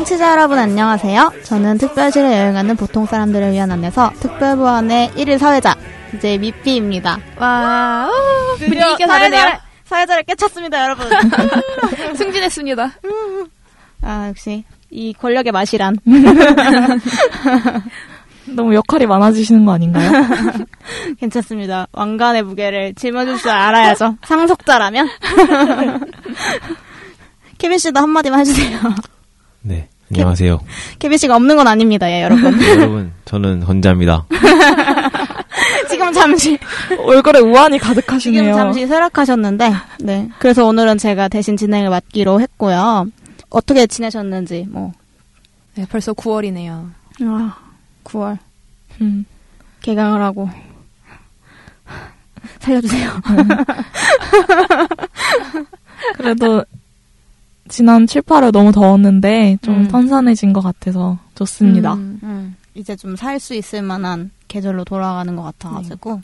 청취자 여러분 안녕하세요. 저는 특별실에 여행하는 보통 사람들을 위한 안내서 특별보안의 1일 사회자 이제 미피입니다. 와, 오, 드디어 분위기가 다르네요. 사회자를, 사회자를 깨쳤습니다, 여러분. 승진했습니다. 아 역시 이 권력의 맛이란. 너무 역할이 많아지시는 거 아닌가요? 괜찮습니다. 왕관의 무게를 짊어질 줄 알아야죠. 상속자라면. 케빈 씨도 한마디만 해주세요. 네, 안녕하세요. 케빈 씨가 없는 건 아닙니다, 예, 여러분. 여러분, 저는 헌자입니다. 지금 잠시 얼굴에 우환이 지금 가득하시네요. 잠시 쇠락하셨는데, 네. 그래서 오늘은 제가 대신 진행을 맡기로 했고요. 어떻게 지내셨는지, 뭐. 네, 벌써 9월이네요. 아, 9월. 음, 개강을 하고. 살려주세요. 그래도 지난 7, 8월 너무 더웠는데 좀 음. 선선해진 것 같아서 좋습니다. 음, 음, 이제 좀 살 수 있을 만한 계절로 돌아가는 것 같아가지고.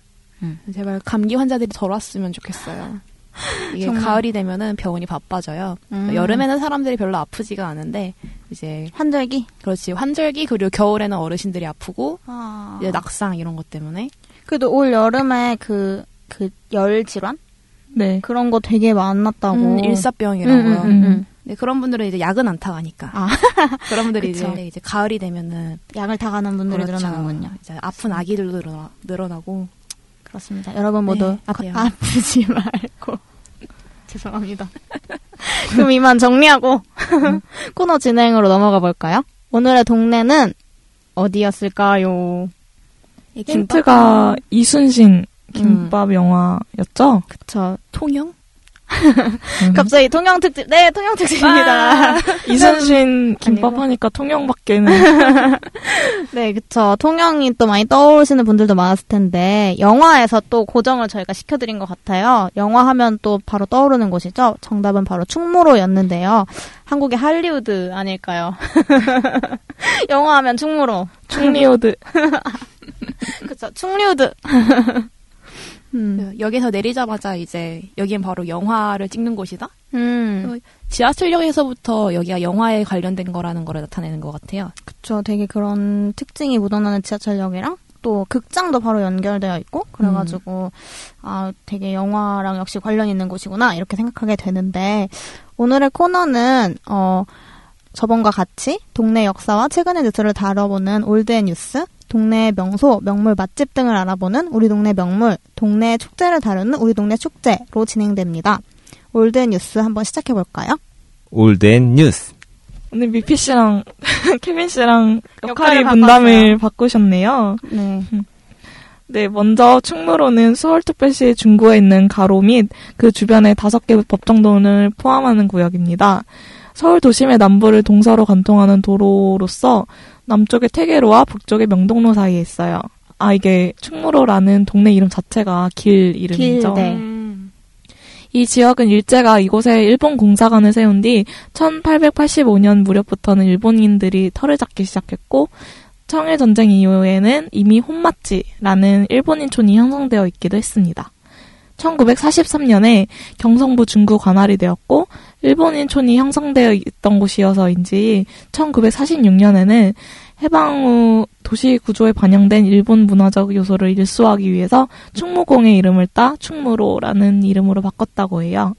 제발 감기 환자들이 덜 왔으면 좋겠어요. 이게 정말. 가을이 되면은 병원이 바빠져요. 음. 여름에는 사람들이 별로 아프지가 않은데 이제 환절기? 그렇지 환절기 그리고 겨울에는 어르신들이 아프고 아. 이제 낙상 이런 것 때문에 그래도 올 여름에 그, 그, 열 질환? 네. 그런 거 되게 많았다고. 음, 일사병이라고요. 음, 음, 음. 네, 그런 분들은 이제 약은 안 타가니까. 아. 그런 분들이. 이제, 이제 가을이 되면은 약을 타가는 분들이 그렇죠. 늘어나는군요. 이제 아픈 아기들도 늘어나, 늘어나고 그렇습니다. 여러분 모두 네, 아. 아프지 말고. 죄송합니다. 그럼 이만 정리하고 코너 진행으로 넘어가 볼까요? 오늘의 동네는 어디였을까요? 힌트가 이순신 김밥 영화였죠? 그쵸. 통영? 갑자기 통영 특집, 네, 통영 특집입니다. 이순신 김밥. 하니까 통영밖에는 네, 그쵸. 통영이 또 많이 떠오르시는 분들도 많았을 텐데, 영화에서 또 고정을 저희가 시켜드린 것 같아요. 영화 하면 또 바로 떠오르는 곳이죠. 정답은 바로 충무로였는데요. 한국의 할리우드 아닐까요? 영화 하면 충무로. 충리오드 그쵸. 충리우드. 음. 그 여기서 내리자마자 이제 여기는 바로 영화를 찍는 곳이다. 음. 지하철역에서부터 여기가 영화에 관련된 거라는 거를 나타내는 것 같아요. 그쵸. 되게 그런 특징이 묻어나는 지하철역이랑 또 극장도 바로 연결되어 있고 그래가지고 아 되게 영화랑 역시 관련 있는 곳이구나 이렇게 생각하게 되는데 오늘의 코너는 어 저번과 같이 동네 역사와 최근의 뉴스를 다뤄보는 old and news 동네 명소, 명물 맛집 등을 알아보는 우리 동네 명물, 동네 축제를 다루는 우리 동네 축제로 진행됩니다. old and news 한번 시작해 볼까요? old and news. 오늘 미피 씨랑 케빈 씨랑 역할이 분담을 바꾸셨네요. 네. 네, 먼저 충무로는 서울특별시 중구에 있는 가로 및 그 주변의 다섯 개 법정동을 포함하는 구역입니다. 서울 도심의 남부를 동서로 관통하는 도로로서 남쪽의 태계로와 북쪽의 명동로 사이에 있어요. 아, 이게 충무로라는 동네 이름 자체가 길 이름이죠. 길, 네. 음. 이 지역은 일제가 이곳에 일본 공사관을 세운 뒤 1885년 무렵부터는 일본인들이 터를 잡기 시작했고 청일 전쟁 이후에는 이미 혼마치라는 일본인촌이 형성되어 있기도 했습니다. 1943년에 경성부 중구 관할이 되었고 일본인촌이 형성되어 있던 곳이어서인지 1946년에는 해방 후 도시 구조에 반영된 일본 문화적 요소를 일수하기 위해서 충무공의 이름을 따 충무로라는 이름으로 바꿨다고 해요.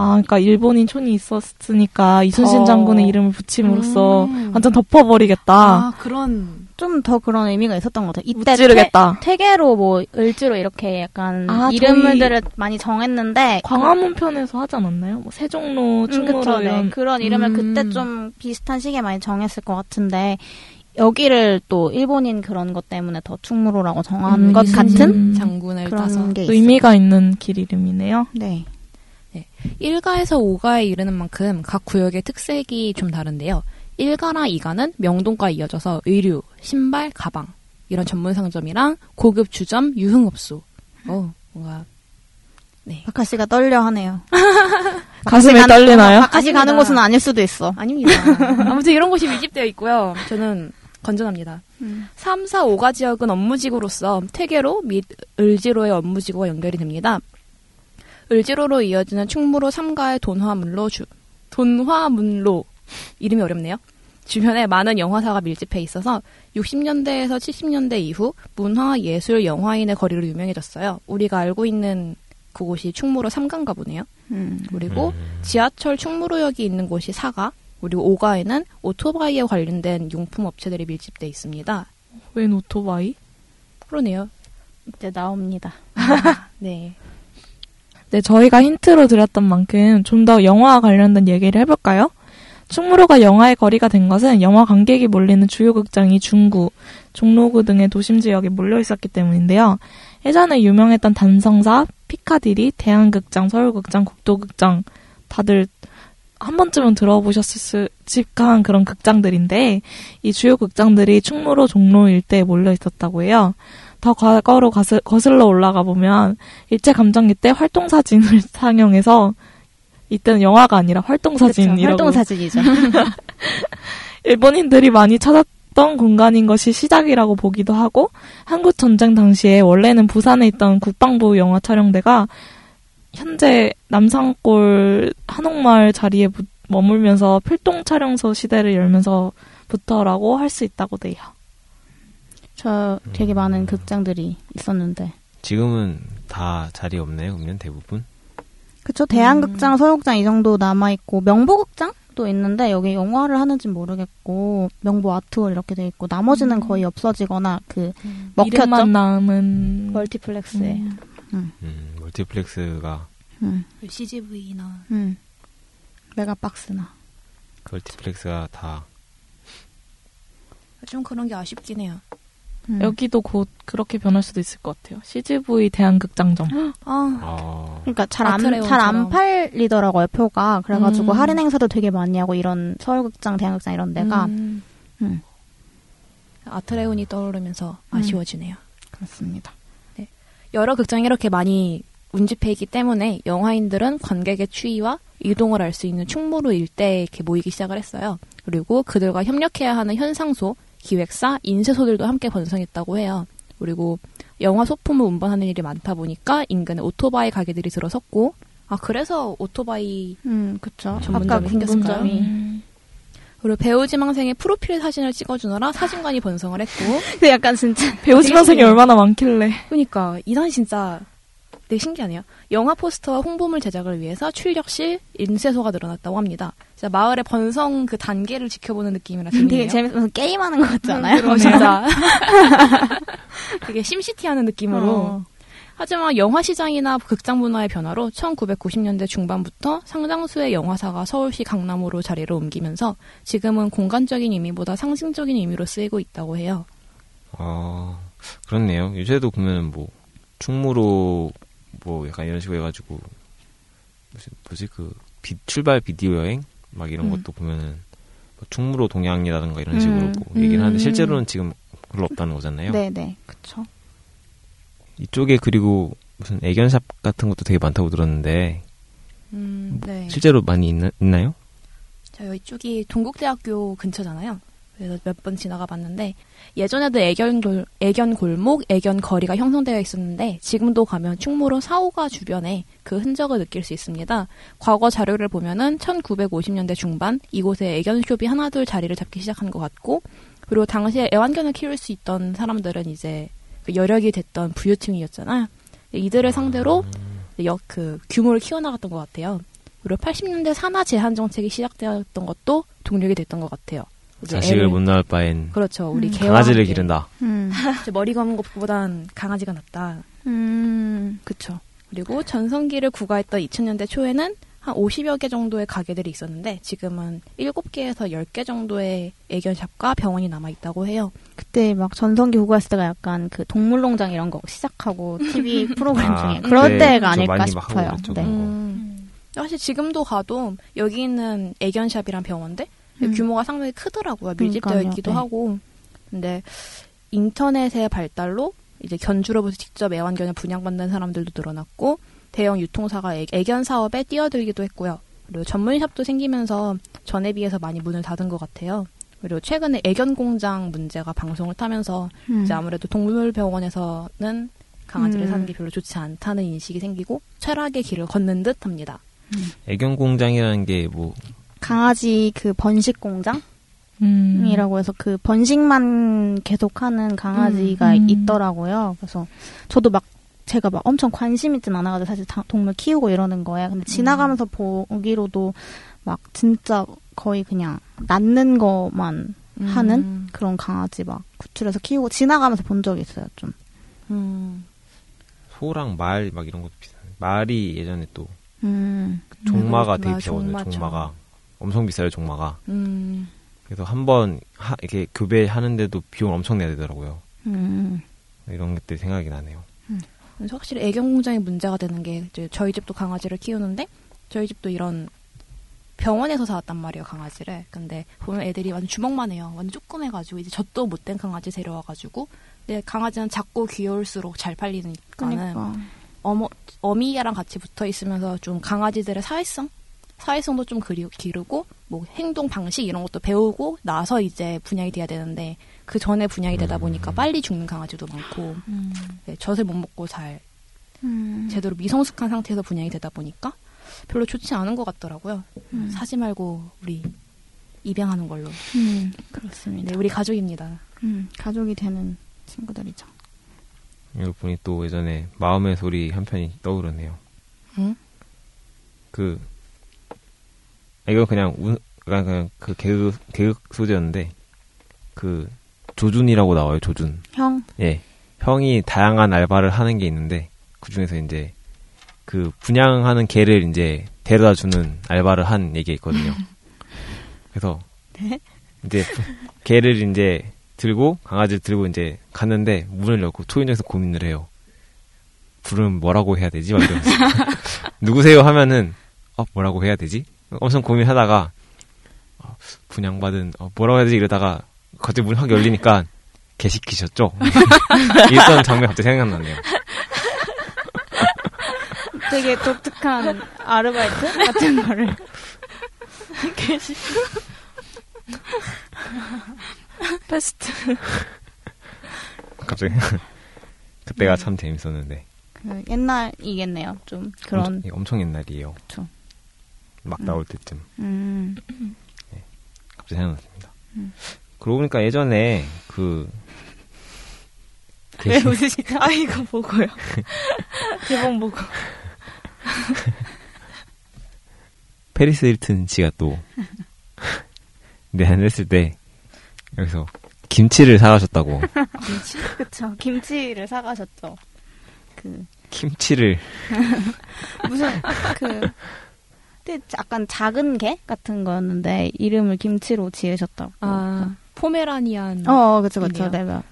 아, 그러니까 일본인 촌이 있었으니까 이순신 어. 장군의 이름을 붙임으로써 음. 완전 덮어버리겠다. 아, 그런 좀 더 그런 의미가 있었던 것 같아요. 이때 무찌르겠다. 태, 태계로 뭐 을지로 이렇게 약간 아, 이름들을 많이 정했는데 광화문 편에서 하지 않았나요? 뭐 세종로, 음, 충무로 그쵸, 네. 그런 이름을 음. 그때 좀 비슷한 시기에 많이 정했을 것 같은데 여기를 또 일본인 그런 것 때문에 더 충무로라고 정한 음, 것 같은 장군을 따서. 의미가 있는 길 이름이네요. 네. 1가에서 5가에 이르는 만큼 각 구역의 특색이 좀 다른데요. 1가나 2가는 명동과 이어져서 의류, 신발, 가방 이런 전문 상점이랑 고급 주점, 유흥업소. 어, 뭔가 네. 박하 씨가 떨려 하네요. 가슴이 떨리나요? 박하 씨 가는. 곳은 아닐 수도 있어. 아닙니다. 아무튼 이런 곳이 밀집되어 있고요. 저는 건전합니다. 음. 3, 4, 5가 지역은 업무지구로서 태계로 및 을지로의 업무지구가 연결이 됩니다. 을지로로 이어지는 충무로 3가의 돈화문로 주, 돈화문로 이름이 어렵네요. 주변에 많은 영화사가 밀집해 있어서 60년대에서 70년대 이후 문화, 예술, 영화인의 거리로 유명해졌어요. 우리가 알고 있는 그곳이 충무로 삼가인가 보네요. 음. 그리고 음. 지하철 충무로역이 있는 곳이 사가, 그리고 오가에는 오토바이에 관련된 용품 업체들이 밀집돼 있습니다. 웬 오토바이? 그러네요. 이제 나옵니다. 네. 네, 저희가 힌트로 드렸던 만큼 좀 더 영화와 관련된 얘기를 해볼까요? 충무로가 영화의 거리가 된 것은 영화 관객이 몰리는 주요 극장이 중구, 종로구 등의 도심 지역에 몰려 있었기 때문인데요. 예전에 유명했던 단성사, 피카디리, 대한극장, 서울극장, 국도극장 다들 한 번쯤은 들어보셨을 집한 그런 극장들인데 이 주요 극장들이 충무로 종로 일대에 몰려 있었다고 해요. 더 과거로 거슬러 올라가 보면 일제 감정기 때 활동 사진을 상영해서 이때는 영화가 아니라 활동 사진이라고 활동 사진이죠. 일본인들이 많이 찾았던 공간인 것이 시작이라고 보기도 하고 한국 전쟁 당시에 원래는 부산에 있던 국방부 영화 촬영대가 현재 남산골 한옥마을 자리에 무- 머물면서 필동 촬영소 시대를 열면서부터라고 할 수 있다고 돼요. 저 되게 많은 극장들이 있었는데. 지금은 다 자리 없네요. 그러면 대부분. 그쵸. 대한극장, 서울극장 이 정도 남아있고, 명보극장도 있는데, 여기 영화를 하는지 모르겠고, 명보 아트홀 이렇게 돼 있고, 나머지는 거의 없어지거나, 그, 먹혔죠. 이름만 남은 멀티플렉스에. 음. 음, 멀티플렉스가 음, CGV나 음. 메가박스나. 멀티플렉스가 다 좀 그런 게 아쉽긴 해요. 음. 여기도 곧 그렇게 변할 수도 있을 것 같아요. CGV 대한극장점. 아, 어, 그러니까 잘 안. 잘 안 팔리더라고요, 표가. 그래가지고 음. 할인 행사도 되게 많이 하고, 이런 서울극장, 대한극장 이런 데가. 음. 음. 아트레온이 떠오르면서 음. 아쉬워지네요. 그렇습니다. 여러 극장이 이렇게 많이 운집해 있기 때문에 영화인들은 관객의 추이와 이동을 알 수 있는 충무로 일대에 이렇게 모이기 시작을 했어요. 그리고 그들과 협력해야 하는 현상소, 기획사, 인쇄소들도 함께 번성했다고 해요. 그리고 영화 소품을 운반하는 일이 많다 보니까 인근에 오토바이 가게들이 들어섰고, 아 그래서 오토바이 음, 그쵸. 전문점이 아까 생겼을까요? 음. 그리고 배우 지망생의 프로필 사진을 찍어주느라 사진관이 번성을 했고, 근데 약간 진짜. 배우 지망생이 얼마나 많길래. 그러니까 이 당시 진짜 되게 신기하네요. 영화 포스터와 홍보물 제작을 위해서 출력실, 인쇄소가 늘어났다고 합니다. 진짜 마을의 번성 그 단계를 지켜보는 느낌이라 되게 재밌네요. 재밌어서 게임하는 것 같지 않아요? 어, 진짜 되게 심시티하는 느낌으로. 어. 하지만 영화 시장이나 극장 문화의 변화로 1990년대 중반부터 상당수의 영화사가 서울시 강남으로 자리를 옮기면서 지금은 공간적인 의미보다 상징적인 의미로 쓰이고 있다고 해요. 어, 그렇네요. 요새도 보면은 뭐 충무로 뭐 약간 이런 식으로 해가지고 무슨 뭐지 그 비- 출발 비디오 여행 막 이런 음. 것도 보면은 뭐 충무로 동양이라든가 이런 음, 식으로 뭐 얘기를 하는데 음. 실제로는 지금 별로 없다는 거잖아요. 네네. 그쵸. 이쪽에 그리고 무슨 애견샵 같은 것도 되게 많다고 들었는데 음, 네. 실제로 많이 있나, 있나요? 저 이쪽이 동국대학교 근처잖아요. 그래서 몇 번 지나가 봤는데 예전에도 애견 골, 애견 골목, 애견 거리가 형성되어 있었는데 지금도 가면 충무로 사호가 주변에 그 흔적을 느낄 수 있습니다. 과거 자료를 보면은 1950년대 중반 이곳에 애견숍이 하나둘 자리를 잡기 시작한 것 같고 그리고 당시에 애완견을 키울 수 있던 사람들은 이제 그 여력이 됐던 부유층이었잖아요. 이들을 상대로 역, 그 규모를 키워나갔던 것 같아요. 그리고 80년대 산하 제한 정책이 시작되었던 것도 동력이 됐던 것 같아요. 자식을 애를- 못 낳을 바엔 그렇죠. 우리 음. 강아지를 기른다. 음. 머리 감은 것보단 강아지가 낫다. 음. 그쵸. 그리고 전성기를 구가했던 2000년대 초에는 한 50여 개 정도의 가게들이 있었는데 지금은 7개에서 10개 정도의 애견샵과 병원이 남아 있다고 해요. 그때 막 전성기 후구했을 때가 약간 그 동물농장 이런 거 시작하고 TV 프로그램 아, 중에 그럴 네, 때가 좀 아닐까 싶어요. 네. 음. 사실 지금도 가도 여기 있는 애견샵이란 병원데 음. 규모가 상당히 크더라고요. 밀집되어 그러니까요. 있기도 네. 하고. 근데 인터넷의 발달로 이제 견주로부터 직접 애완견을 분양받는 사람들도 늘어났고 대형 유통사가 애, 애견 사업에 뛰어들기도 했고요. 그리고 전문샵도 생기면서 전에 비해서 많이 문을 닫은 것 같아요. 그리고 최근에 애견 공장 문제가 방송을 타면서 음. 이제 아무래도 동물병원에서는 강아지를 음. 사는 게 별로 좋지 않다는 인식이 생기고 철학의 길을 걷는 듯합니다. 애견 공장이라는 게 뭐 강아지 그 번식 공장? 음. 이라고 해서 그 번식만 계속하는 강아지가 음. 있더라고요. 그래서 저도 막 제가 막 엄청 관심 있진 않아가지고 사실 다- 동물 키우고 이러는 거예요. 근데 지나가면서 보기로도 막 진짜 거의 그냥 낳는 것만 하는 음. 그런 강아지 막 구출해서 키우고 지나가면서 본 적이 있어요. 좀. 음. 소랑 말 막 이런 것도 비싸요. 말이 예전에 또 음. 종마가 음, 되게 비싸거든요. 종마가 엄청 비싸요. 종마가. 음. 그래서 한 번 이렇게 교배하는데도 비용 엄청 내야 되더라고요. 음. 이런 것들이 생각이 나네요. 그래서 확실히 애견 공장이 문제가 되는 게 이제 저희 집도 강아지를 키우는데 저희 집도 이런 병원에서 사왔단 말이에요 강아지를. 근데 보면 애들이 완전 주먹만 해요. 완전 조그매가지고 이제 젖도 못된 강아지 데려와가지고 근데 강아지는 작고 귀여울수록 잘 팔리니까는 그러니까. 어머 어미랑 같이 붙어 있으면서 좀 강아지들의 사회성 사회성도 좀 그리, 기르고 뭐 행동 방식 이런 것도 배우고 나서 이제 분양이 돼야 되는데 그 전에 분양이 되다 보니까 빨리 죽는 강아지도 많고 네, 젖을 못 먹고 잘 음. 제대로 미성숙한 상태에서 분양이 되다 보니까 별로 좋지 않은 것 같더라고요. 음. 사지 말고 우리 입양하는 걸로. 음. 그렇습니다. 네, 우리 가족입니다. 음. 가족이 되는 친구들이죠. 여러분이 또 예전에 마음의 소리 한 편이 떠오르네요. 응? 그 이거 그냥 운 그냥, 그냥 그 개그 개그 소재였는데 그 조준이라고 나와요. 조준. 형. 예. 형이 다양한 알바를 하는 게 있는데 그 중에서 이제 그 분양하는 개를 이제 데려다 주는 알바를 한 얘기가 있거든요. 그래서 네. 이제 개를 이제 들고 강아지를 들고 이제 갔는데 문을 열고 초인종에서 고민을 해요. 부르면 뭐라고 해야 되지? 막 이러면서 누구세요 하면은 어 뭐라고 해야 되지? 엄청 고민하다가 어, 분양받은 어, 뭐라고 해야 되지 이러다가 갑자기 문이 확 열리니까 개 시키셨죠? 이랬던 장면이 갑자기 생각나네요. 되게 독특한 아르바이트 같은 거를. 베스트. 갑자기 그때가 참 재밌었는데 그 옛날이겠네요. 좀 그런. 엄청, 예, 엄청 옛날이에요. 그쵸. 막 나올 때쯤 음. 갑자기 생각났습니다. 그러고 보니까 예전에 그 왜 웃으시죠? 아, 이거 보고요. 개봉 보고. 페리스 힐튼 씨가 또 내한을 했을 때 여기서 김치를 사가셨다고 김치? 그쵸. 김치를 사가셨죠. 그, 김치를 무슨, 그, 근데 약간 작은 개 같은 거였는데, 이름을 김치로 지으셨다고. 아, 포메라니안. 어, 그쵸, 그쵸. 이네요. 내가.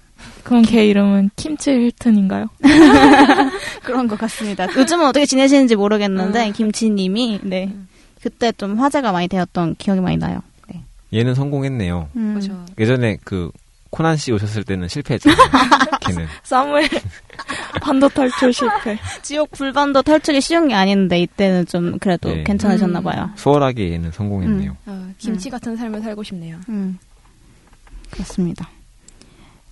그럼 걔 이름은 김치 힐튼인가요? 그런 것 같습니다. 요즘은 어떻게 지내시는지 모르겠는데, 아. 김치님이, 네. 그때 좀 화제가 많이 되었던 기억이 많이 나요. 네. 얘는 성공했네요. 음. 그죠. 예전에 그 코난 씨 오셨을 때는 실패했잖아요. 걔는 사무엘 반도 탈출 실패. 지옥 불반도 탈출이 쉬운 게 아닌데, 이때는 좀 그래도 네. 괜찮으셨나 봐요. 수월하게 얘는 성공했네요. 어, 김치 같은 삶을 살고 싶네요. 음. 그렇습니다.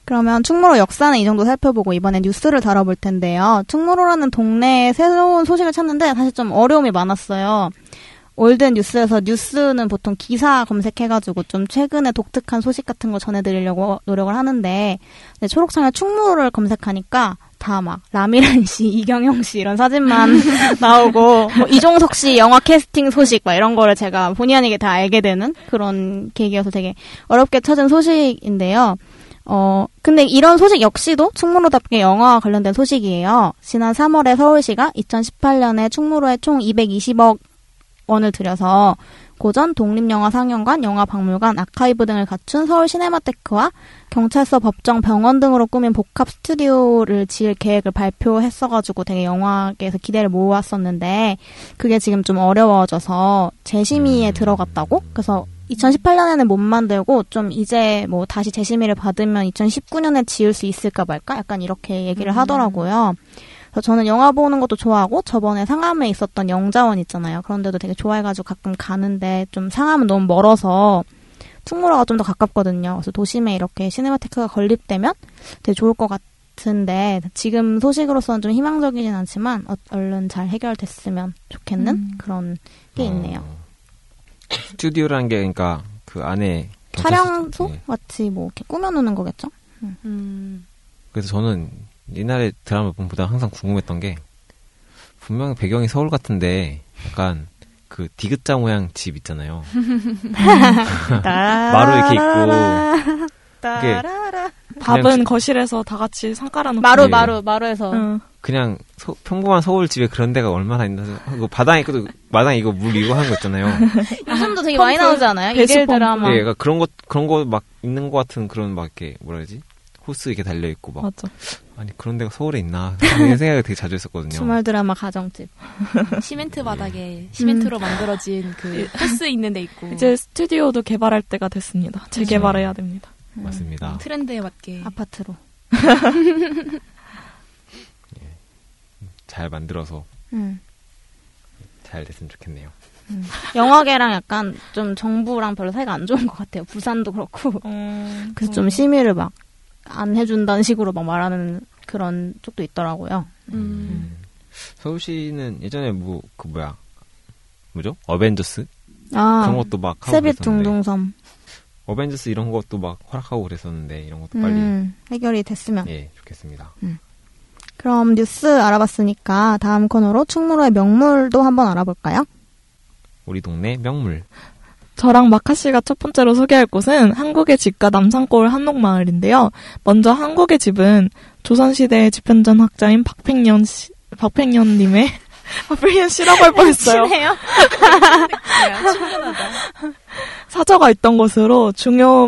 그러면 충무로 역사는 이 정도 살펴보고 이번에 뉴스를 다뤄볼 텐데요. 충무로라는 동네에 새로운 소식을 찾는데 사실 좀 어려움이 많았어요. 올든 뉴스에서 뉴스는 보통 기사 검색해가지고 좀 최근에 독특한 소식 같은 거 전해드리려고 노력을 하는데 초록창에 충무로를 검색하니까 다 막 라미란 씨, 이경영 씨 이런 사진만 나오고 뭐 이종석 씨 영화 캐스팅 소식 막 이런 거를 제가 본의 아니게 다 알게 되는 그런 계기여서 되게 어렵게 찾은 소식인데요. 어, 근데 이런 소식 역시도 충무로답게 영화와 관련된 소식이에요. 지난 3월에 서울시가 2018년에 충무로에 총 220억 원을 들여서 고전 독립영화 상영관, 영화박물관, 아카이브 등을 갖춘 서울 시네마테크와 경찰서, 법정, 병원 등으로 꾸민 복합 스튜디오를 지을 계획을 발표했어가지고 되게 영화계에서 기대를 모았었는데 그게 지금 좀 어려워져서 재심의에 들어갔다고? 그래서 2018년에는 못 만들고 좀 이제 뭐 다시 재심의를 받으면 2019년에 지을 수 있을까 말까? 약간 이렇게 얘기를 하더라고요. 그래서 저는 영화 보는 것도 좋아하고 저번에 상암에 있었던 영자원 있잖아요. 그런데도 되게 좋아해가지고 가끔 가는데 좀 상암은 너무 멀어서 충무로가 좀 더 가깝거든요. 그래서 도심에 이렇게 시네마테크가 건립되면 되게 좋을 것 같은데 지금 소식으로서는 좀 희망적이진 않지만 어- 얼른 잘 해결됐으면 좋겠는 음. 그런 게 있네요. 어, 스튜디오라는 게 그러니까 그 안에 촬영소 예. 같이 뭐 이렇게 꾸며놓는 거겠죠? 음. 그래서 저는 옛날에 드라마 보다 항상 궁금했던 게 분명 배경이 서울 같은데 약간 그 디귿자 모양 집 있잖아요. 마루 이렇게 있고 따라라. 밥은 거실에서 다 같이 상 깔아놓고. 마루 네. 마루 마루에서 응. 그냥 서- 평범한 서울 집에 그런 데가 얼마나 있나 그 바닥에 그 마당에 이거 물 이거 하는 거 있잖아요. 요즘도 되게 많이 나오지 않아요? 펌프. 드라마. 예, 그러니까 그런 것 그런 거 막 있는 것 같은 그런 막 이렇게 뭐라 해야지 호스 이렇게 달려 있고 막 맞아. 아니 그런 데가 서울에 있나 그런 생각이 되게 자주 했었거든요. 주말 드라마 가정집. 시멘트 바닥에 시멘트로 만들어진 그 호스 있는 데 있고 이제 스튜디오도 개발할 때가 됐습니다. 재개발해야 됩니다. 맞습니다. 트렌드에 맞게 아파트로. 잘 만들어서 음. 잘 됐으면 좋겠네요. 영화계랑 약간 좀 정부랑 별로 사이가 안 좋은 것 같아요. 부산도 그렇고. 음, 그래서 좀 심의를 막 안 해준다는 식으로 막 말하는 그런 쪽도 있더라고요. 음. 서울시는 예전에 뭐 그 뭐야 뭐죠 어벤져스 아, 그런 것도 막 하고 세빛 둥둥섬. 어벤져스 이런 것도 막 허락하고 그랬었는데 이런 것도 빨리 음, 해결이 됐으면. 예 좋겠습니다. 그럼 뉴스 알아봤으니까 다음 코너로 충무로의 명물도 한번 알아볼까요? 우리 동네 명물 저랑 마카 씨가 첫 번째로 소개할 곳은 한국의 집과 남산골 한옥마을인데요. 먼저 한국의 집은 조선시대의 집현전 학자인 박팽년 씨, 박팽년 님의 박팽년 씨라고 할 뻔했어요. 사저가 있던 곳으로 중요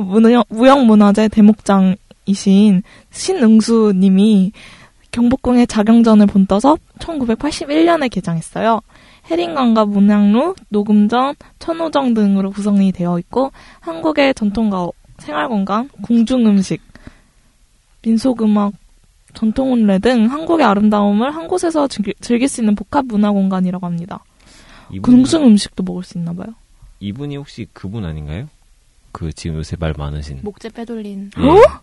무형문화재 대목장이신 신응수 님이 경복궁의 자경전을 본떠서 1981년에 개장했어요. 해림강과 문양루, 녹음전, 천호정 등으로 구성이 되어 있고 한국의 전통가옥, 생활공간, 궁중음식, 민속음악, 전통혼례 등 한국의 아름다움을 한 곳에서 즐기, 즐길 수 있는 복합 문화 공간이라고 합니다. 이분 궁중 음식도 먹을 수 있나 봐요. 이분이 혹시 그분 아닌가요? 그 지금 요새 말 많으신 목재 빼돌린 예.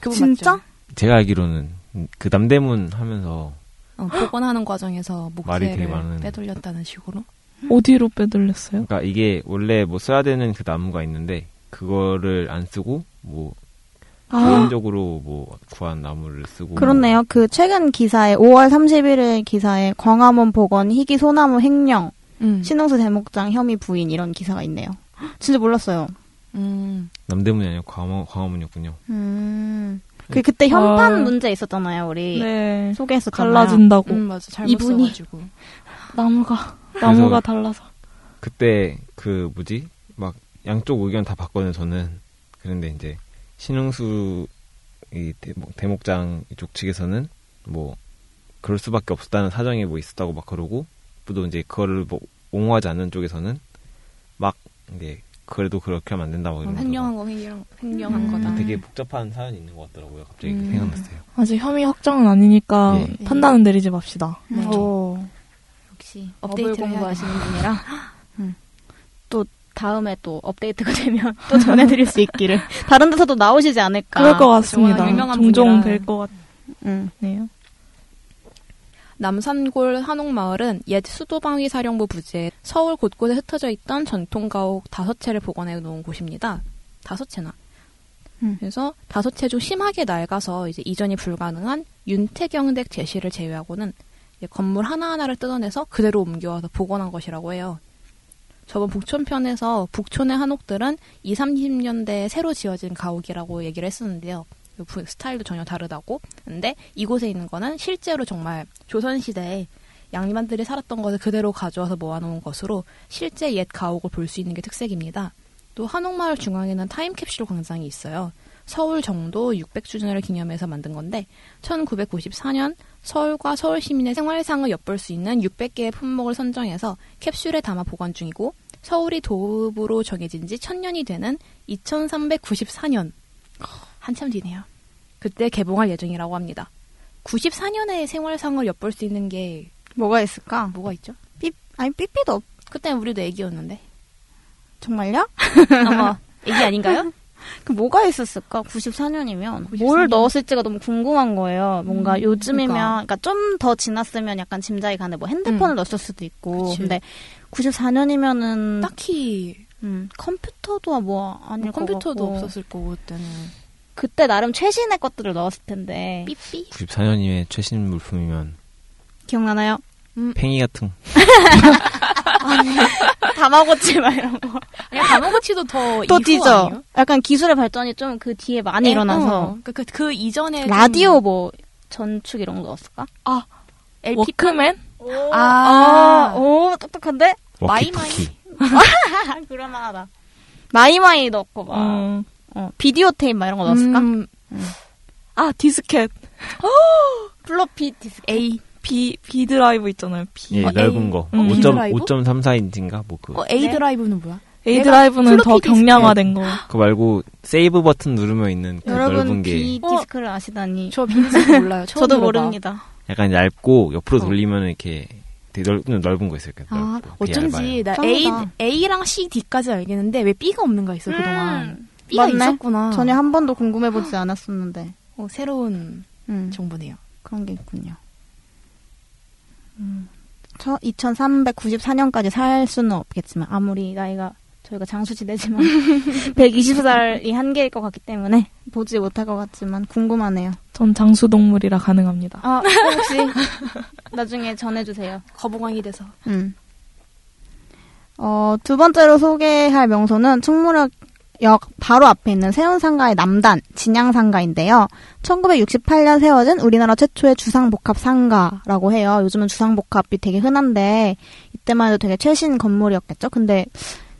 그분 진짜? 맞죠? 제가 알기로는 그 남대문 하면서 어, 복원하는 과정에서 말이 되게 목재를 많은. 빼돌렸다는 식으로 어디로 빼돌렸어요? 그러니까 이게 원래 뭐 써야 되는 그 나무가 있는데 그거를 안 쓰고 뭐 아, 개인적으로 뭐 구한 나무를 쓰고 그렇네요. 그 최근 기사에 5월 31일 기사에 광화문 복원 희귀 소나무 횡령 음. 신흥수 대목장 혐의 부인 이런 기사가 있네요. 진짜 몰랐어요. 음. 남대문이 아니고 광화, 광화문이었군요. 음. 그 그때 현판 아. 문제 있었잖아요. 우리 네. 소개했었잖아요. 갈라진다고. 음, 맞아. 잘못 이분이. 써가지고. 나무가 나무가 달라서. 그때 그 뭐지 막 양쪽 의견 다 봤거든요. 저는 그런데 이제 신흥수 이 대목, 대목장 이쪽 측에서는 뭐 그럴 수밖에 없었다는 사정이 뭐 있었다고 막 그러고 또 이제 그거를 뭐 옹호하지 않는 쪽에서는 막 이제 그래도 그렇게 하면 안 된다고 어, 이러면서 횡령한 거 횡령, 횡령한 음. 거다. 되게 복잡한 사연이 있는 것 같더라고요. 갑자기 음. 생각났어요. 아직 혐의 확정은 아니니까 예. 판단은 내리지 맙시다. 네. 오. 역시 업데이트 공부하시는 분이라 음. 또 다음에 또 업데이트가 되면 또 전해드릴 수 있기를 다른 데서도 나오시지 않을까. 그럴 것 같습니다. 종종. 뵐것 음. 같네요. 남산골 한옥마을은 옛 수도방위 사령부 부지에 서울 곳곳에 흩어져 있던 전통 가옥 다섯 채를 복원해 놓은 곳입니다. 다섯 채나. 음. 그래서 다섯 채 중 심하게 낡아서 이제 이전이 불가능한 윤태경댁 제시를 제외하고는 건물 하나하나를 뜯어내서 그대로 옮겨와서 복원한 것이라고 해요. 저번 북촌편에서 북촌의 한옥들은 20, 30년대에 새로 지어진 가옥이라고 얘기를 했었는데요. 부- 스타일도 전혀 다르다고. 근데 이곳에 있는 거는 실제로 정말 조선시대에 양반들이 살았던 것을 그대로 가져와서 모아놓은 것으로 실제 옛 가옥을 볼 수 있는 게 특색입니다. 또 한옥마을 중앙에는 타임캡슐 광장이 있어요. 서울 정도 600주년을 기념해서 만든 건데 1994년 서울과 서울 시민의 생활상을 엿볼 수 있는 600개의 품목을 선정해서 캡슐에 담아 보관 중이고 서울이 도읍으로 정해진 지 1000년이 되는 2394년 한참 뒤네요. 그때 개봉할 예정이라고 합니다. 94년에 생활상을 엿볼 수 있는 게 뭐가 있을까? 뭐가 있죠? 삐 아니 삐삐도 없. 그때 우리도 애기였는데. 정말요? 아마 애기 아닌가요? 그 뭐가 있었을까? 94년이면 94뭘 년. 넣었을지가 너무 궁금한 거예요. 뭔가 음, 요즘이면 그러니까. 그러니까 좀 더 지났으면 약간 짐작이 가네. 뭐 핸드폰을 음. 넣었을 수도 있고. 그치. 근데 94년이면은 딱히 음, 컴퓨터도 뭐 아닐 것 컴퓨터도. 없었을 거고 그때는 그때 나름 최신의 것들을 넣었을 텐데 삐삐 94년이면 최신 물품이면 기억나나요? 팽이 같은 다마고치 막 이런 거. 아니 다마고치도 더 또 뒤져. 아니에요? 약간 기술의 발전이 좀 그 뒤에 많이 에, 일어나서 어, 그, 그, 그 이전에 라디오 뭐 전축 이런 거 넣었을까? 좀 LP 워크맨? 아, 아, 오 똑똑한데? 아, 그럴만하다. 마이마이 넣고 막 어. 어, 비디오 테이프 막 이런 거 넣었을까? 음, 아 디스켓. 플로피 디스크. A B B 드라이브 있잖아요. B. 예 어, 넓은 A. 거 음. 5. 드라이브? 5.34인치인가 뭐 그. 어, A 네. 드라이브는 뭐야? A 드라이브는 더 디스켓. 경량화된 거. 그거 말고 세이브 버튼 누르면 있는 그 여러분 넓은 게비 어. 디스크를 아시다니. 저 비디스 몰라요. 처음 저도 들어봐. 모릅니다. 약간 얇고 옆으로 어. 돌리면 이렇게 되게 넓, 좀 넓은 거 있어요. 아, 넓고 어쩐지 얇아요. 나 A. A랑 C, D까지 알겠는데 왜 B가 없는가 했어 그동안. 음, B가 맞네. 있었구나. 전혀 한 번도 궁금해보지 않았었는데. 어, 새로운 음, 정보네요. 그런 게 있군요. 음, 저 2394년까지 살 수는 없겠지만 아무리 나이가 저희가 장수지대지만 120살이 한계일 것 같기 때문에 보지 못할 것 같지만 궁금하네요. 전 장수 동물이라 가능합니다. 아 혹시 나중에 전해주세요. 거북왕이 돼서. 음. 어, 두 번째로 소개할 명소는 충무역 역 바로 앞에 있는 세운상가의 남단, 진양상가인데요. 1968년 세워진 우리나라 최초의 주상복합상가라고 해요. 요즘은 주상복합이 되게 흔한데, 이때만 해도 되게 최신 건물이었겠죠? 근데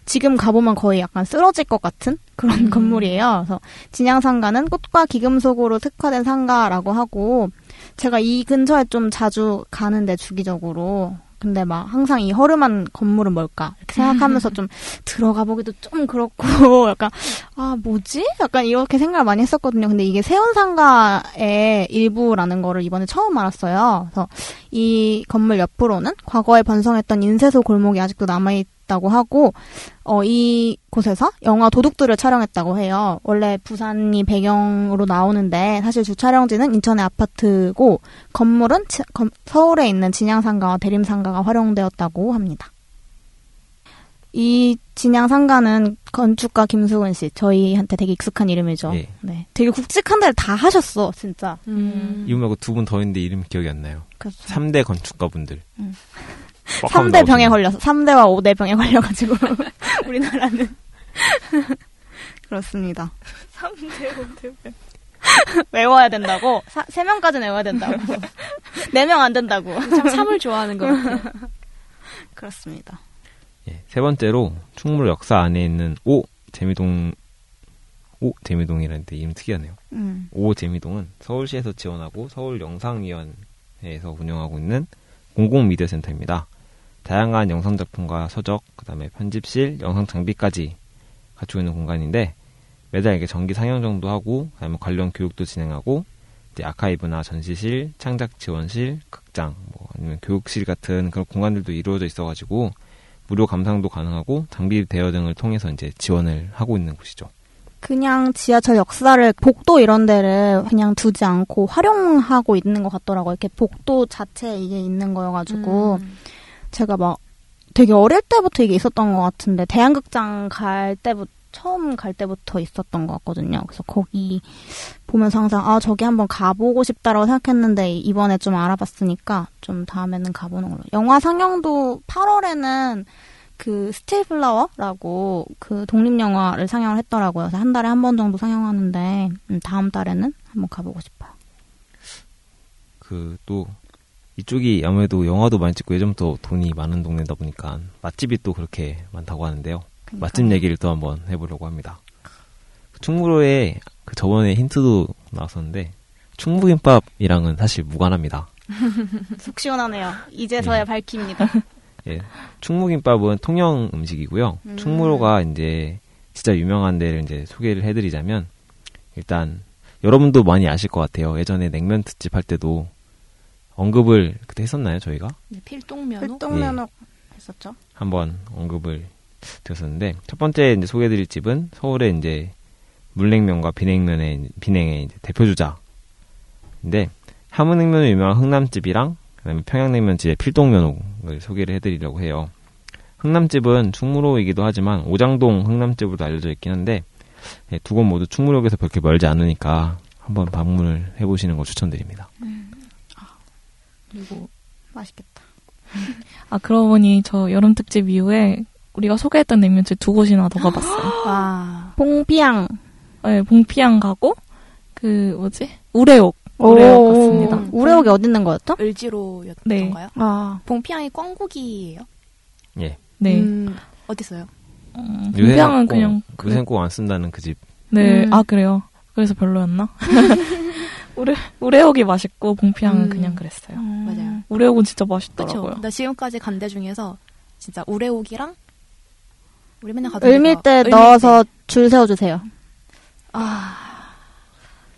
지금 가보면 거의 약간 쓰러질 것 같은 그런 음. 건물이에요. 그래서 진양상가는 꽃과 기금속으로 특화된 상가라고 하고, 제가 이 근처에 좀 자주 가는데 주기적으로 근데 막 항상 이 허름한 건물은 뭘까? 이렇게 생각하면서 좀 들어가 보기도 좀 그렇고 약간 아 뭐지? 약간 이렇게 생각을 많이 했었거든요. 근데 이게 세운상가의 일부라는 거를 이번에 처음 알았어요. 그래서 이 건물 옆으로는 과거에 번성했던 인쇄소 골목이 아직도 남아 있다고 하고 어, 이 곳에서 영화 도둑들을 촬영했다고 해요. 원래 부산이 배경으로 나오는데 사실 주 촬영지는 인천의 아파트고 건물은 치- 검- 서울에 있는 진양상가와 대림상가가 활용되었다고 합니다. 이 진양상가는 건축가 김수근 씨 저희한테 되게 익숙한 이름이죠. 예. 네, 되게 굵직한 데를 다 하셨어 진짜. 음. 이분 말고 두 분 더 있는데 이름이 기억이 안 나요. 그래서 3대 건축가분들. 음. 뻑 하면 3대 병에. 걸려서 3대와 5대 병에 걸려가지고 우리나라는 그렇습니다. 3대 5대 외워야 된다고? 사, 3명까지는 외워야 된다고. 4명 안 된다고. 참 참을 좋아하는 것 같아요. 그렇습니다. 예, 세 번째로 충무로 역사 안에 있는 오 재미동 오 재미동이라는데 이름 특이하네요. 음. 오 재미동은 서울시에서 지원하고 서울 영상위원회에서 운영하고 있는 공공 미디어 센터입니다. 다양한 영상 작품과 서적, 그다음에 편집실, 영상 장비까지 갖추고 있는 공간인데 매달 이게 정기 상영정도 하고 그다음에 관련 교육도 진행하고 이제 아카이브나 전시실, 창작 지원실, 극장, 뭐 아니면 교육실 같은 그런 공간들도 이루어져 있어가지고 무료 감상도 가능하고 장비 대여 등을 통해서 이제 지원을 하고 있는 곳이죠. 그냥 지하철 역사를 복도 이런 데를 그냥 두지 않고 활용하고 있는 것 같더라고요. 이렇게 복도 자체에 이게 있는 거여가지고 음. 제가 막 되게 어릴 때부터 이게 있었던 것 같은데 대한극장 갈 때부터 처음 갈 때부터 있었던 것 같거든요. 그래서 거기 보면서 항상 아 저기 한번 가보고 싶다라고 생각했는데 이번에 좀 알아봤으니까 좀 다음에는 가보는 걸로. 영화 상영도 8월에는 그 스틸 플라워라고 그 독립 영화를 상영을 했더라고요. 그래서 한 달에 한 번 정도 상영하는데 음, 다음 달에는 한번 가보고 싶어요. 그 또 이쪽이 아무래도 영화도 많이 찍고 예전부터 돈이 많은 동네다 보니까 맛집이 또 그렇게 많다고 하는데요. 그러니까. 맛집 얘기를 또 한번 해보려고 합니다. 충무로에 그 저번에 힌트도 나왔었는데 충무김밥이랑은 사실 무관합니다. 속 시원하네요. 이제서야 예. 밝힙니다. 예, 충무김밥은 통영 음식이고요. 음. 충무로가 이제 진짜 유명한 데를 이제 소개를 해드리자면 일단 여러분도 많이 아실 것 같아요. 예전에 냉면 특집 할 때도 언급을 그때 했었나요 저희가? 네, 필동면허. 활동면허 했었죠. 한번 언급을 드렸었는데 첫 번째 이제 소개해드릴 집은 서울에 이제 물냉면과 비냉면의 비냉의 이제 대표 주자인데 함흥냉면으로 유명한 흥남집이랑 그다음에 평양냉면집의 필동면옥을 소개를 해드리려고 해요. 흥남집은 충무로이기도 하지만 오장동 흥남집으로 알려져 있긴 한데 예, 두곳 모두 충무역에서 그렇게 멀지 않으니까 한번 방문을 해보시는 걸 추천드립니다. 그리고 맛있겠다. 아, 그러고 보니 저 여름 특집 이후에 우리가 소개했던 냉면집 두 곳이나 더 가봤어요. 와. 봉피양. 네, 봉피양 가고, 그, 뭐지? 우레옥. 우레옥 갔습니다. 우레옥이 어디 있는 거였죠? 을지로였던가요? 아, 봉피향이 꽝고기예요? 예. 네. 음, 어딨어요? 음, 봉피양은 그냥, 그, 요새는 꼭안 쓴다는 그 집. 네, 음. 아, 그래요. 그래서 별로였나? 우레, 우레옥이 맛있고, 봉피양은 음. 그냥 그랬어요. 맞아요. 우레옥은 진짜 그쵸. 맛있더라고요. 나 지금까지 간데 중에서 진짜 우레옥이랑 우리 맨날 가던 을밀대 넣어서 줄 세워주세요. 아,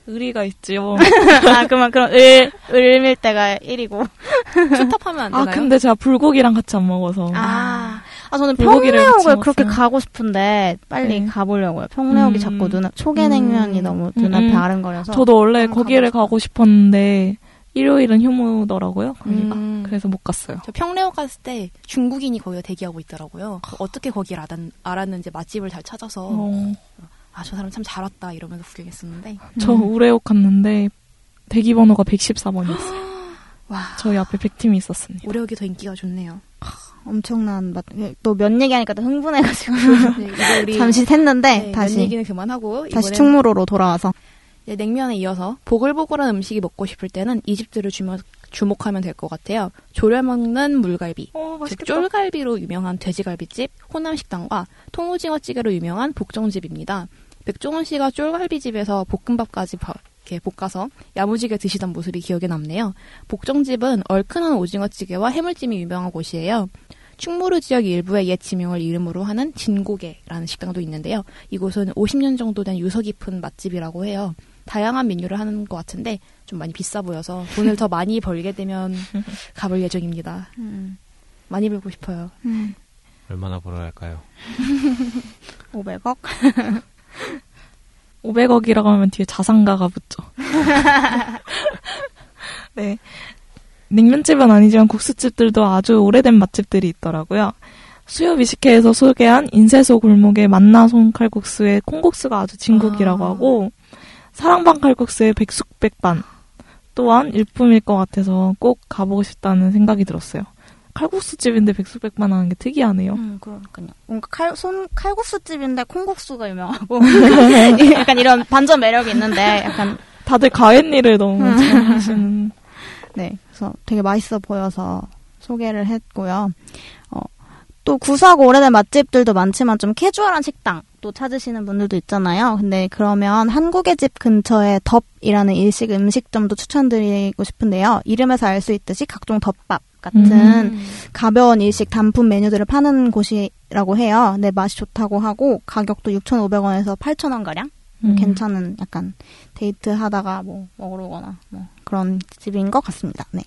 의리가 있지요. 아, 그러면 그럼 을, 을밀대가 1이고. 투탑하면 안 아, 되나요? 근데 제가 불고기랑 같이 안 먹어서. 아, 아 저는 같이 그렇게. 가고 싶은데 빨리 네. 가보려고요. 평내옥이 음. 자꾸 눈 초계냉면이 음. 너무 음, 눈앞에 음. 아른거려서. 저도 원래 거기를 가보고 가고 싶었는데, 일요일은 휴무더라고요, 거기가. 음. 그래서 못 갔어요. 저 평내역 갔을 때 중국인이 거기가 대기하고 있더라고요. 어떻게 거기를 알았, 알았 는지 맛집을 잘 찾아서 어, 아저 사람 참 잘 왔다 이러면서 구경했었는데 저 음. 우레옥 갔는데, 대기 번호가 114번이었어요. 와 저희 앞에 100팀이 있었습니다. 우레옥이 더 인기가 좋네요. 엄청난 맛. 또 면 얘기하니까 또 흥분해가지고 네, 잠시 샜는데 네, 다시 면 얘기는 그만하고 다시 충무로로 돌아와서. 이제 냉면에 이어서 보글보글한 음식이 먹고 싶을 때는 이 집들을 주목, 주목하면 될 것 같아요. 졸여 먹는 물갈비, 어, 즉 쫄갈비로 유명한 돼지갈비집 호남식당과 통오징어찌개로 유명한 복정집입니다. 백종원 씨가 쫄갈비집에서 볶음밥까지 바- 이렇게 볶아서 야무지게 드시던 모습이 기억에 남네요. 복정집은 얼큰한 오징어찌개와 해물찜이 유명한 곳이에요. 충무로 지역 일부의 옛 지명을 이름으로 하는 진고개라는 식당도 있는데요. 이곳은 50년 정도 된 유서 깊은 맛집이라고 해요. 다양한 메뉴를 하는 것 같은데 좀 많이 비싸 보여서 돈을 더 많이 벌게 되면 가볼 예정입니다. 음. 많이 벌고 싶어요. 음. 얼마나 벌어야 할까요? 500억? 500억이라고 하면 뒤에 자산가가 붙죠. 네. 냉면집은 아니지만 국수집들도 아주 오래된 맛집들이 있더라고요. 수요 미식회에서 소개한 인쇄소 골목의 만나손 칼국수의 콩국수가 아주 진국이라고 아. 하고 사랑반 칼국수의 백숙백반 또한 일품일 것 같아서 꼭 가보고 싶다는 생각이 들었어요. 칼국수 집인데 백숙백반 하는 게 특이하네요. 음, 그러니까요. 뭔가 칼, 손, 칼국수 집인데 콩국수가 유명하고. 약간 이런 반전 매력이 있는데, 약간, 다들 가엔니를 너무 음. 잘 하시는 네. 그래서 되게 맛있어 보여서 소개를 했고요. 어, 또 구수하고 오래된 맛집들도 많지만 좀 캐주얼한 식당 또 찾으시는 분들도 있잖아요. 근데 그러면 한국의 집 근처에 덥이라는 일식 음식점도 추천드리고 싶은데요. 이름에서 알 수 있듯이 각종 덮밥 같은 음. 가벼운 일식 단품 메뉴들을 파는 곳이라고 해요. 근데 맛이 좋다고 하고 가격도 6,500원에서 8,000원 가량 음. 괜찮은 약간 데이트 하다가 뭐 먹으러 오거나 뭐 그런 집인 것 같습니다. 네.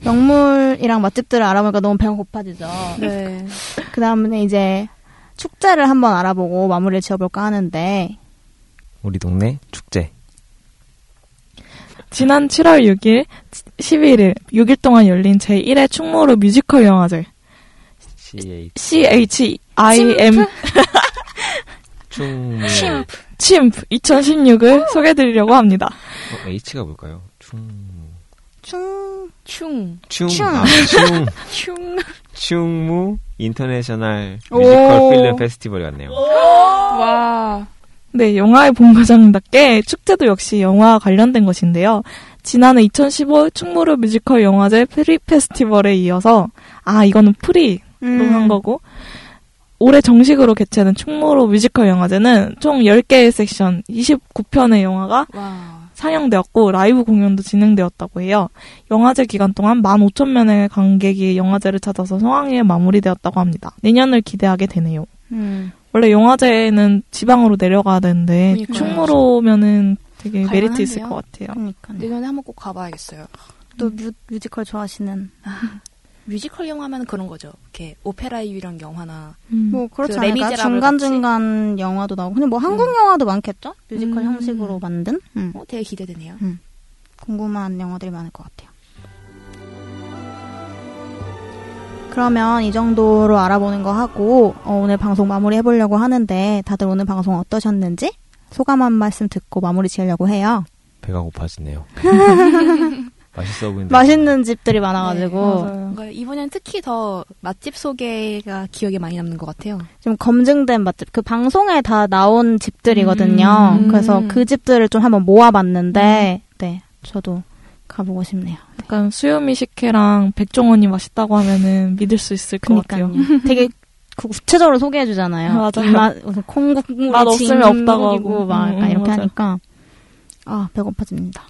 명물이랑 맛집들을 알아보니까 너무 배가 고파지죠. 네. 그 다음에 이제 축제를 한번 알아보고 마무리를 지어볼까 하는데 우리 동네 축제. 지난 7월 6일, 11일, 6일 동안 열린 제1회 충무로 뮤지컬 영화제 CH CHIM 충 침프 2016을 소개해드리려고 합니다. 어, H가 뭘까요? 충 충 충. 충, 충. 아, 충, 충. 충무 International 오. Musical Film Festival이 왔네요. 와. 네, 영화의 본고장답게 축제도 역시 영화와 관련된 것인데요. 지난해 2015 충무로 뮤지컬 영화제 pre festival에 이어서 아 이거는 pre로 음. 한 거고 올해 정식으로 개최된 충무로 뮤지컬 영화제는 총 10개의 섹션 29편의 영화가 와. 상영되었고 라이브 공연도 진행되었다고 해요. 영화제 기간 동안 15,000명의 관객이 영화제를 찾아서 성황리에 마무리되었다고 합니다. 내년을 기대하게 되네요. 음. 원래 영화제는 지방으로 내려가야 되는데 그러니까요. 충무로면은 되게? 메리트 있을 것 같아요. 그러니까 내년에 한번 꼭 가봐야겠어요. 또 뮤, 뮤지컬 좋아하시는 뮤지컬 영화면 그런 거죠. 이렇게 오페라 유령 영화나 음. 뭐 그렇지 그 않을까? 레미제라블 중간 중간 영화도 나오고 근데 뭐 한국 영화도 많겠죠? 뮤지컬 음. 형식으로 만든? 음. 어, 되게 기대되네요. 궁금한 영화들이 많을 것 같아요. 그러면 이 정도로 알아보는 거 하고 어, 오늘 방송 마무리 해보려고 하는데 다들 오늘 방송 어떠셨는지 소감 한 말씀 듣고 마무리 지으려고 해요. 배가 고파지네요. 맛있어 보인다. 맛있는 집들이 많아가지고 맞아요. 뭔가 이번엔 특히 더 맛집 소개가 기억에 많이 남는 것 같아요. 좀 검증된 맛집 그 방송에 다 나온 집들이거든요. 음. 그래서 그 집들을 좀 한번 모아봤는데 네 저도 가보고 싶네요. 약간 수요미 식혜랑 백종원이 맛있다고 하면은 믿을 수 있을 것 그니까요. 같아요. 되게 구체적으로 소개해 주잖아요. 맞아요. 입맛, 무슨 콩국물이 맛 없으면 없다고 하고. 막 음, 이렇게 맞아. 하니까 아 배고파집니다.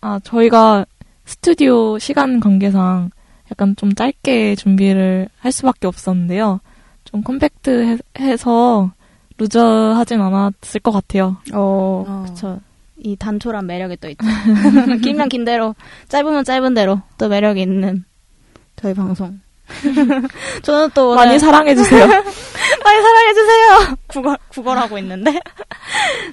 아, 저희가 스튜디오 시간 관계상 약간 좀 짧게 준비를 할 수밖에 없었는데요. 좀 컴팩트해서 루저하진 않았을 것 같아요. 어, 어. 그쵸. 이 단촐한 매력이 또 있죠. 길면 긴 대로, 짧으면 짧은 대로 또 매력이 있는 저희 방송. 저는 또 오늘 많이 사랑해주세요. 많이 사랑해주세요. 구걸, 구걸하고 있는데.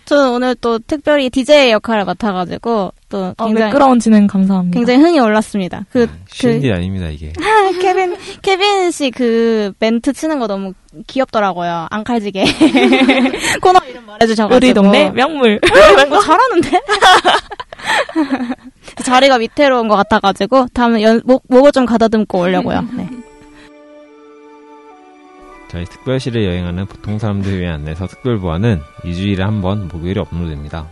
저는 오늘 또 특별히 DJ 역할을 맡아가지고 또 어, 굉장히, 매끄러운 진행 감사합니다. 굉장히 흥이 올랐습니다. 그, 쉬운 그- 일 아닙니다 이게. 케빈, 케빈 씨 그 멘트 치는 거 너무 귀엽더라고요. 안 칼지게. 코너 이름 말해주셔가지고. 우리 동네 명물. 어, 잘하는데? 자리가 위태로운 것 같아가지고, 다음에 연, 목, 목을 좀 가다듬고 오려고요. 네. 저희 특별시를 여행하는 보통 사람들 위한 안내서 특별보안은 2주일에 한 번 목요일에 업로드됩니다.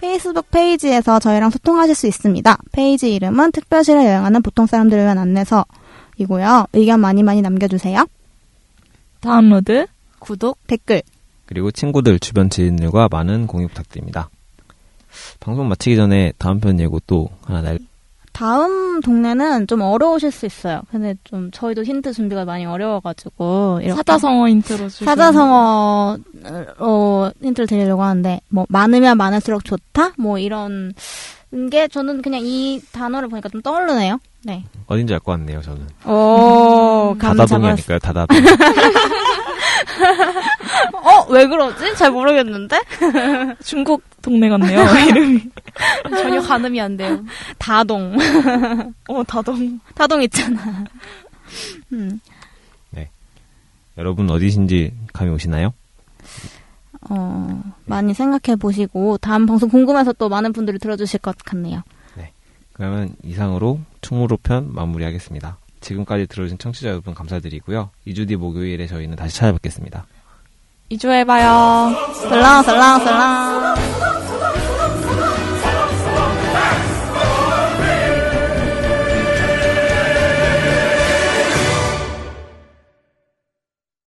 페이스북 페이지에서 저희랑 소통하실 수 있습니다. 페이지 이름은 특별시를 여행하는 보통 사람들을 위한 안내서이고요. 의견 많이 많이 남겨주세요. 다운로드. 구독, 댓글. 그리고 친구들, 주변 지인들과 많은 공유 부탁드립니다. 방송 마치기 전에 다음 편 예고 또 하나 날 다음 동네는 좀 어려우실 수 있어요. 근데 좀 저희도 힌트 준비가 많이 어려워가지고 이렇게 사자성어 힌트로 주시면 사자성어 어, 힌트를 드리려고 하는데 뭐 많으면 많을수록 좋다 뭐 이런 게 저는 그냥 이 단어를 보니까 좀 떠오르네요. 네. 어딘지 알 것 같네요 저는. 오, 감 다다동이. 아닐까요? 다다동. 어, 왜 그러지? 잘 모르겠는데. 중국 동네 같네요. 이름이. 전혀 가늠이 안 돼요. 다동. 어, 다동. 다동 있잖아. 음. 여러분 어디신지 감이 오시나요? 어, 많이 생각해 보시고 다음 방송 궁금해서 또 많은 분들이 들어주실 것 같네요. 그러면 이상으로 충무로 편 마무리하겠습니다. 지금까지 들어주신 청취자 여러분 감사드리고요. 2주 뒤 목요일에 저희는 다시 찾아뵙겠습니다. 2주 해봐요. 설랑설랑설랑.